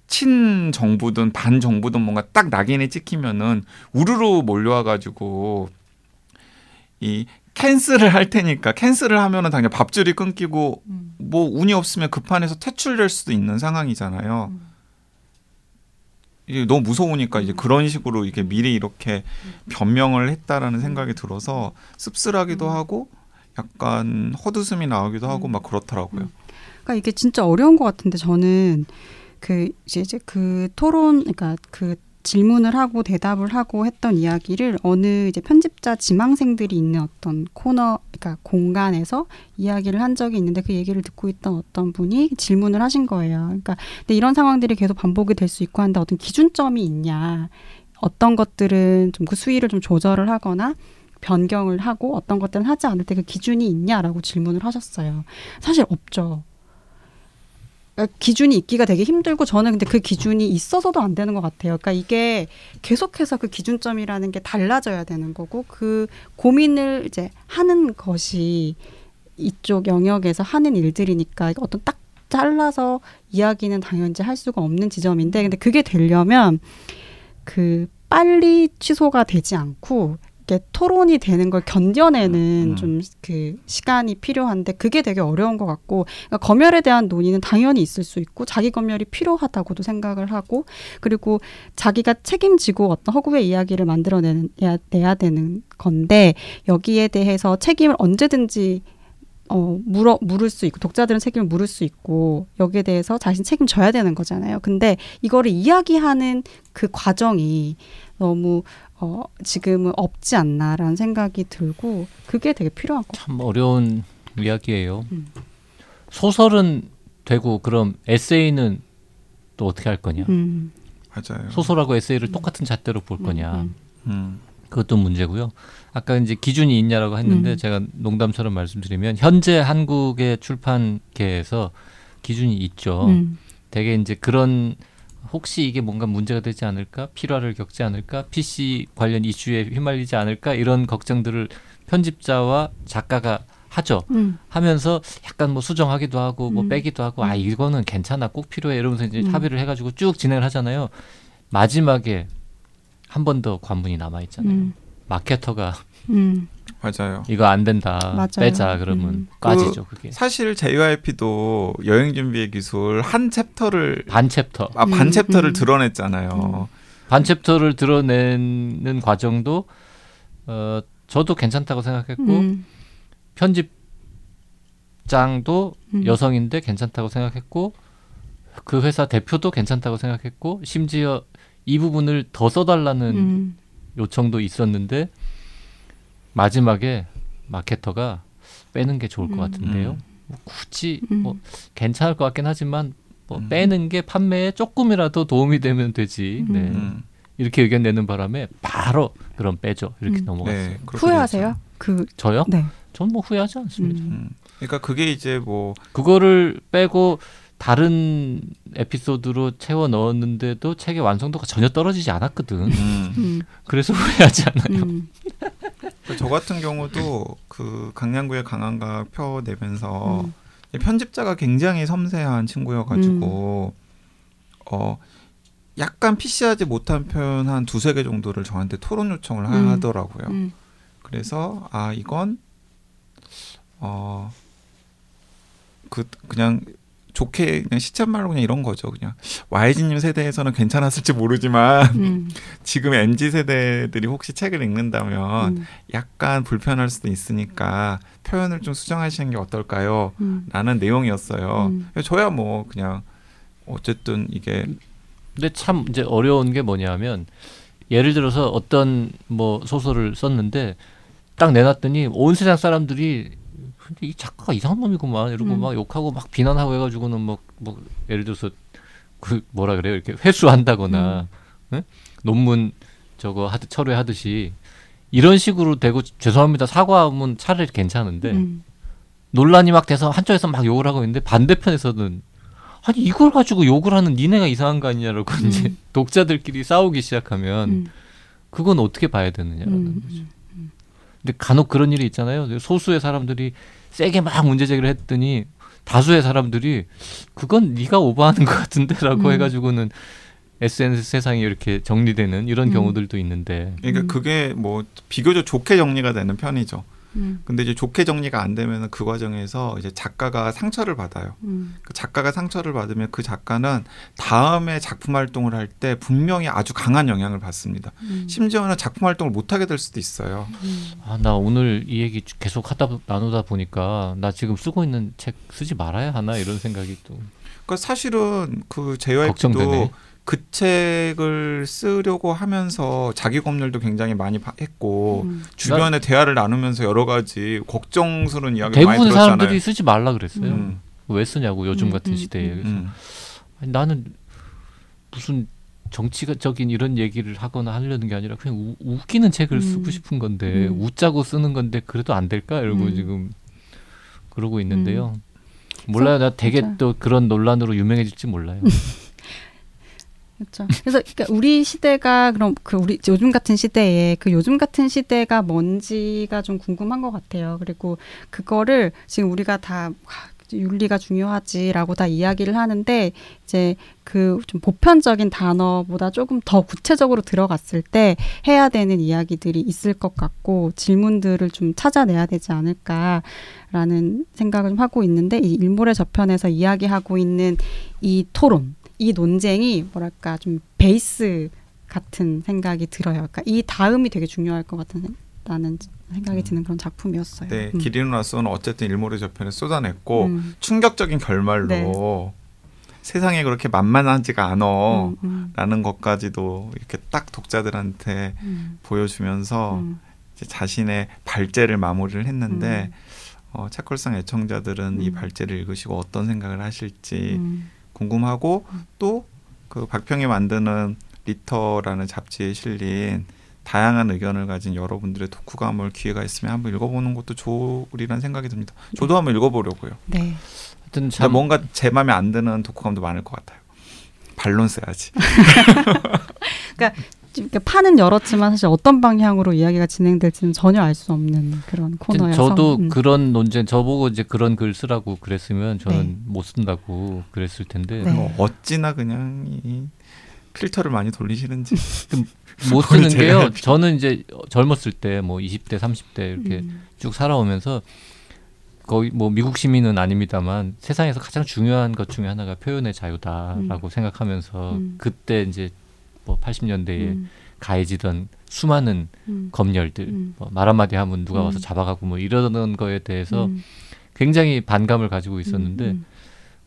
친정부든 반정부든 뭔가 딱 낙인이 찍히면은 우르르 몰려와 가지고 이 캔슬을 할 테니까 캔슬을 하면은 당연히 밥줄이 끊기고 음. 뭐 운이 없으면 그 판에서 퇴출될 수도 있는 상황이잖아요. 음. 이게 너무 무서우니까 이제 그런 식으로 이게 미리 이렇게 변명을 했다라는 생각이 들어서 씁쓸하기도 음. 하고 약간 헛웃음이 나오기도 하고 음. 막 그렇더라고요. 그러니까 이게 진짜 어려운 것 같은데 저는 그 이제 이제 그 토론 그러니까 그 질문을 하고 대답을 하고 했던 이야기를 어느 이제 편집자 지망생들이 있는 어떤 코너 그러니까 공간에서 이야기를 한 적이 있는데 그 얘기를 듣고 있던 어떤 분이 질문을 하신 거예요. 그러니까 근데 이런 상황들이 계속 반복이 될 수 있고 한데 어떤 기준점이 있냐? 어떤 것들은 좀 그 수위를 좀 조절을 하거나 변경을 하고 어떤 것들은 하지 않을 때 그 기준이 있냐라고 질문을 하셨어요. 사실 없죠. 그러니까 기준이 있기가 되게 힘들고 저는 근데 그 기준이 있어서도 안 되는 것 같아요. 그러니까 이게 계속해서 그 기준점이라는 게 달라져야 되는 거고 그 고민을 이제 하는 것이 이쪽 영역에서 하는 일들이니까 어떤 딱 잘라서 이야기는 당연히 할 수가 없는 지점인데 근데 그게 되려면 그 빨리 취소가 되지 않고 이렇게 토론이 되는 걸 견뎌내는 음. 좀그 시간이 필요한데 그게 되게 어려운 것 같고 그러니까 검열에 대한 논의는 당연히 있을 수 있고 자기 검열이 필요하다고도 생각을 하고 그리고 자기가 책임지고 어떤 허구의 이야기를 만들어내는 내야, 내야 되는 건데 여기에 대해서 책임을 언제든지 어, 물어, 물을 수 있고, 독자들은 책임을 물을 수 있고, 여기에 대해서 자신 책임져야 되는 거잖아요. 근데 이거를 이야기하는 그 과정이 너무, 어, 지금은 없지 않나라는 생각이 들고, 그게 되게 필요한 것참 어려운 이야기예요. 음. 소설은 되고 그럼 에세이는 또 어떻게 할 거냐? 음, 맞아요. 소설하고 에세이를 똑같은 잣대로 볼 거냐? 음, 음. 그것도 문제고요. 아까 이제 기준이 있냐라고 했는데 음. 제가 농담처럼 말씀드리면 현재 한국의 출판계에서 기준이 있죠. 음, 되게 이제 그런 혹시 이게 뭔가 문제가 되지 않을까, 필화를 겪지 않을까, PC 관련 이슈에 휘말리지 않을까 이런 걱정들을 편집자와 작가가 하죠. 음, 하면서 약간 뭐 수정하기도 하고 뭐 음. 빼기도 하고 아 이거는 괜찮아 꼭 필요해 이러면서 이제 음. 합의를 해가지고 쭉 진행을 하잖아요. 마지막에 한 번 더 관문이 남아 있잖아요. 음, 마케터가 음, 맞아요. 이거 안 된다 맞아요. 빼자 그러면 음. 까지죠 그게 사실 JYP도 여행 준비의 기술 한 챕터를 반 챕터 아, 반 음, 챕터를 음. 들어냈잖아요. 반 챕터를 들어내는 과정도 어 저도 괜찮다고 생각했고 음, 편집장도 음. 여성인데 괜찮다고 생각했고 그 회사 대표도 괜찮다고 생각했고 심지어 이 부분을 더 써달라는 음, 요청도 있었는데 마지막에 마케터가 빼는 게 좋을 것 음. 같은데요. 음. 뭐 굳이 음. 뭐 괜찮을 것 같긴 하지만 뭐 음. 빼는 게 판매에 조금이라도 도움이 되면 되지. 음. 네. 음. 이렇게 의견 내는 바람에 바로 그럼 빼죠. 이렇게 음. 넘어갔어요. 네, 후회하세요? 그, 저요? 네. 전뭐 후회하지 않습니다. 음. 음. 그러니까 그게 이제 뭐 그거를 빼고 다른 에피소드로 채워 넣었는데도 책의 완성도가 전혀 떨어지지 않았거든. 음. 음, 그래서 후회하지 않아요. 음, 그 저 같은 경우도 그 강량구의 강한가 펴 내면서 음. 편집자가 굉장히 섬세한 친구여가지고 어 약간 PC하지 못한 표현 한 두세 개 정도를 저한테 토론 요청을 음. 하더라고요. 음, 그래서 아 이건 어 그 그냥 좋게 그냥 시쳇말로 그냥 이런 거죠. 그냥 YG님 세대에서는 괜찮았을지 모르지만 음, 지금 MZ 세대들이 혹시 책을 읽는다면 음, 약간 불편할 수도 있으니까 표현을 좀 수정하시는 게 어떨까요? 음, 라는 내용이었어요. 음. 저야 뭐 그냥 어쨌든 이게 근데 참 이제 어려운 게 뭐냐면 예를 들어서 어떤 뭐 소설을 썼는데 딱 내놨더니 온 세상 사람들이 근데 이 작가가 이상한 놈이구만 이러고 음. 막 욕하고 막 비난하고 해가지고는 뭐, 뭐 예를 들어서 그 뭐라 그래요 이렇게 회수한다거나 응? 논문 저거 하듯 철회하듯이 이런 식으로 되고 죄송합니다 사과하면 차라리 괜찮은데 음. 논란이 막 돼서 한쪽에서 막 욕을 하고 있는데 반대편에서는 아니 이걸 가지고 욕을 하는 니네가 이상한 거 아니냐라고 음. 이제 독자들끼리 싸우기 시작하면 음. 그건 어떻게 봐야 되느냐라는 음. 거죠. 근데 간혹 그런 일이 있잖아요. 소수의 사람들이 세게 막 문제 제기를 했더니 다수의 사람들이 그건 네가 오버하는 것 같은데라고 음. 해가지고는 SNS 세상이 이렇게 정리되는 이런 음. 경우들도 있는데 그러니까 음. 그게 뭐 비교적 좋게 정리가 되는 편이죠. 음. 근데 이제 좋게 정리가 안 되면 그 과정에서 이제 작가가 상처를 받아요. 음. 그 작가가 상처를 받으면 그 작가는 다음에 작품 활동을 할 때 분명히 아주 강한 영향을 받습니다. 음. 심지어는 작품 활동을 못 하게 될 수도 있어요. 음. 아나 오늘 이 얘기 계속 하다 나누다 보니까 나 지금 쓰고 있는 책 쓰지 말아야 하나 이런 생각이 또 그러니까 사실은 그 걱정되네. 그 책을 쓰려고 하면서 자기 검열도 굉장히 많이 바- 했고 음. 주변에 대화를 나누면서 여러 가지 걱정스러운 이야기를 많이 들었잖아요. 사람들이 쓰지 말라 그랬어요. 음. 왜 쓰냐고 요즘 음, 같은 음, 시대에 그래서 음. 아니, 나는 무슨 정치적인 이런 얘기를 하거나 하려는 게 아니라 그냥 우, 웃기는 책을 음. 쓰고 싶은 건데 음. 웃자고 쓰는 건데 그래도 안 될까 이러고 음. 지금 그러고 있는데요. 몰라요. 나 되게 맞아요. 또 그런 논란으로 유명해질지 몰라요. 그렇죠. 그래서 그러니까 우리 시대가 그럼 그 우리 요즘 같은 시대에 그 요즘 같은 시대가 뭔지가 좀 궁금한 것 같아요. 그리고 그거를 지금 우리가 다 와, 윤리가 중요하지라고 다 이야기를 하는데 이제 그 좀 보편적인 단어보다 조금 더 구체적으로 들어갔을 때 해야 되는 이야기들이 있을 것 같고 질문들을 좀 찾아내야 되지 않을까라는 생각을 좀 하고 있는데 이 일몰의 저편에서 이야기하고 있는 이 토론, 이 논쟁이 뭐랄까 좀 베이스 같은 생각이 들어요. 그러니까 이 다음이 되게 중요할 것 같은 나는 생각이 드는 그런 작품이었어요. 네, 음. 기리노라스는 어쨌든 일몰의 저편을 쏟아냈고 음. 충격적인 결말로 네. 세상에 그렇게 만만하지가 않어 음, 음, 라는 것까지도 이렇게 딱 독자들한테 음, 보여주면서 음, 자신의 발제를 마무리를 했는데 어, 책걸상 애청자들은 이 음. 발제를 읽으시고 어떤 생각을 하실지 음, 궁금하고 음. 또그 박평이 만드는 리터라는 잡지에 실린 다양한 의견을 가진 여러분들의 독후감을 기회가 있으면 한번 읽어보는 것도 좋으리란 생각이 듭니다. 저도 한번 읽어보려고요. 네. 하여튼 참 뭔가 제 마음에 안 드는 독후감도 많을 것 같아요. 반론 써야지. 이렇게 판은 열었지만 사실 어떤 방향으로 이야기가 진행될지는 전혀 알 수 없는 그런 코너여서 저도 음. 그런 논쟁 저보고 이제 그런 글 쓰라고 그랬으면 저는 네. 못 쓴다고 그랬을 텐데 네. 뭐 어찌나 그냥 이 필터를 많이 돌리시는지. 못 쓰는 제가 게요. 할 저는 이제 젊었을 때 뭐 20대 30대 이렇게 음, 쭉 살아오면서 거의 뭐 미국 시민은 아닙니다만 세상에서 가장 중요한 것 중에 하나가 표현의 자유다라고 생각하면서 음. 그때 이제 뭐 80년대에 음, 가해지던 수많은 음, 검열들 음. 뭐말 한마디 하면 누가 와서 음. 잡아가고 뭐 이러는 거에 대해서 음, 굉장히 반감을 가지고 있었는데 음,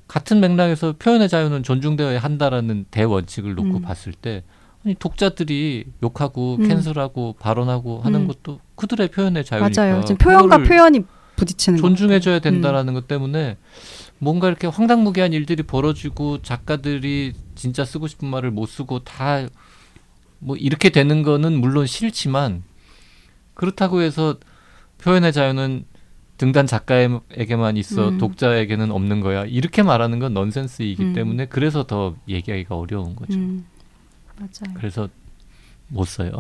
같은 맥락에서 표현의 자유는 존중되어야 한다라는 대원칙을 놓고 음. 봤을 때 아니 독자들이 욕하고 음. 캔슬하고 발언하고 하는 음. 것도 그들의 표현의 자유니까 맞아요. 지금 표현과 표현이 부딪히는 것 존중해줘야. 된다라는 것 때문에 뭔가 이렇게 황당무계한 일들이 벌어지고 작가들이 진짜 쓰고 싶은 말을 못 쓰고 다 뭐 이렇게 되는 거는 물론 싫지만 그렇다고 해서 표현의 자유는 등단 작가에게만 있어 음. 독자에게는 없는 거야 이렇게 말하는 건 넌센스이기 음. 때문에 그래서 더 얘기하기가 어려운 거죠. 음, 맞아요. 그래서 못 써요.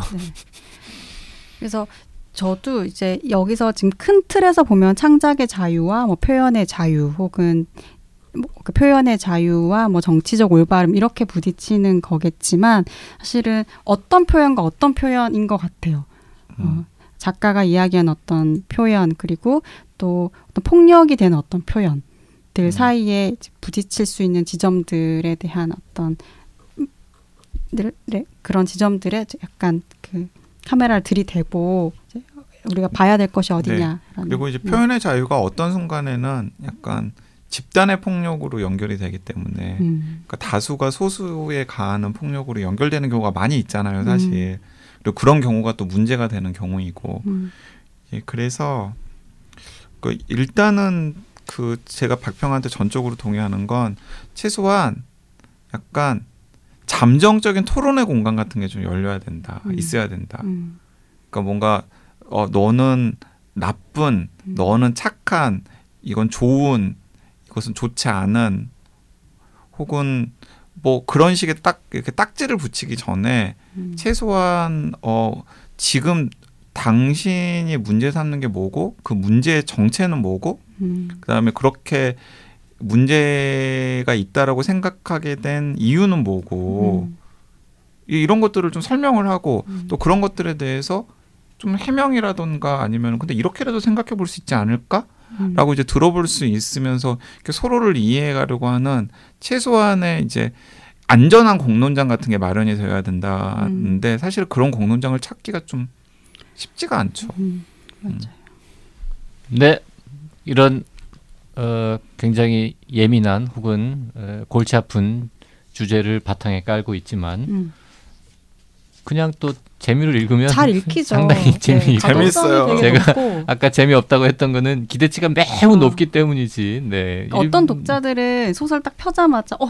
그래서 저도 이제 여기서 지금 큰 틀에서 보면 창작의 자유와 뭐 표현의 자유 혹은 뭐 그 표현의 자유와 뭐 정치적 올바름 이렇게 부딪히는 거겠지만 사실은 어떤 표현과 어떤 표현인 것 같아요. 음. 어, 작가가 이야기한 어떤 표현 그리고 또 어떤 폭력이 되는 어떤 표현들 음. 사이에 부딪힐 수 있는 지점들에 대한 어떤 음, 늘- 네, 그런 지점들에 약간 그 카메라를 들이대고 우리가 봐야 될 것이 어디냐. 그리고 이제 표현의 자유가 어떤 순간에는 약간 집단의 폭력으로 연결이 되기 때문에 음, 그러니까 다수가 소수에 가하는 폭력으로 연결되는 경우가 많이 있잖아요, 사실. 그리고 그런 경우가 또 문제가 되는 경우이고 음. 예, 그래서 그 일단은 그 제가 박평한테 전적으로 동의하는 건 최소한 약간 잠정적인 토론의 공간 같은 게 좀 열려야 된다, 음. 있어야 된다. 음. 그러니까 뭔가 어 너는 나쁜, 음. 너는 착한, 이건 좋은, 이것은 좋지 않은, 혹은 뭐 그런 식의 딱 이렇게 딱지를 붙이기 전에 음. 최소한 어 지금 당신이 문제 삼는 게 뭐고 그 문제의 정체는 뭐고 음. 그다음에 그렇게 문제가 있다라고 생각하게 된 이유는 뭐고 음. 이- 이런 것들을 좀 설명을 하고 음. 또 그런 것들에 대해서 좀 해명이라던가 아니면 근데 이렇게라도 생각해 볼 수 있지 않을까? 음. 라고 이제 들어볼 수 있으면서 서로를 이해해 가려고 하는 최소한의 이제 안전한 공론장 같은 게 마련이 되어야 된다는데 사실 그런 공론장을 찾기가 좀 쉽지가 않죠. 음. 맞아요. 네, 이런 어, 굉장히 예민한 혹은 어, 골치 아픈 주제를 바탕에 깔고 있지만 음. 그냥 또 재미를 읽으면 잘 읽히죠. 상당히 네, 재미 가독성이 재밌어요. 제가 높고 아까 재미없다고 했던 거는 기대치가 매우 어. 높기 때문이지. 네. 그러니까 어떤 일- 독자들은 소설 딱 펴자마자 어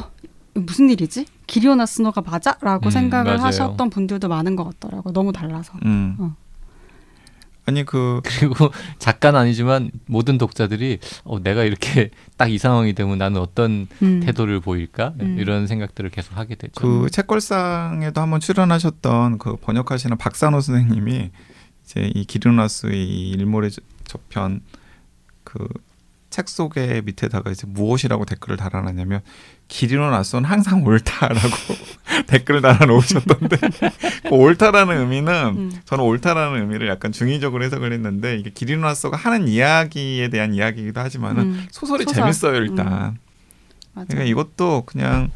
무슨 일이지? 기리오나 스노가 맞아?라고 음, 생각을 맞아요. 하셨던 분들도 많은 것 같더라고요. 너무 달라서. 음. 어. 아니 그 그리고 작가는 아니지만 모든 독자들이 어, 내가 이렇게 딱 이 상황이 되면 나는 어떤 음. 태도를 보일까 음. 이런 생각들을 계속 하게 되죠. 그 책걸상에도 한번 출연하셨던 그 번역하시는 박산호 선생님이 이제 이 기르나스의 이 일몰의 저- 저편 그 책 속에 밑에다가 이제 무엇이라고 댓글을 달아놨냐면 기르나스는 항상 옳다라고 댓글을 달아놓으셨던데 그 옳다라는 의미는 음. 저는 옳다라는 의미를 약간 중의적으로 해석을 했는데 이게 기리노아서가 하는 이야기에 대한 이야기이기도 하지만은 음. 소설이 소설. 재밌어요 일단. 맞아요. 그러니까 이것도 그냥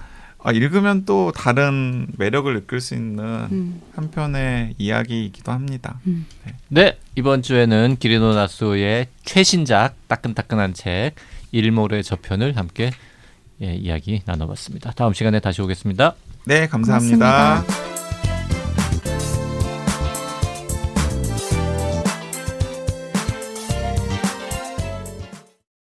아, 읽으면 또 다른 매력을 느낄 수 있는 음. 한편의 이야기이기도 합니다. 음. 네 이번 주에는 기리노 나소의 최신작 따끈따끈한 책 일몰의 저편을 함께 예, 이야기 나눠봤습니다. 다음 시간에 다시 오겠습니다. 네, 감사합니다. 고맙습니다.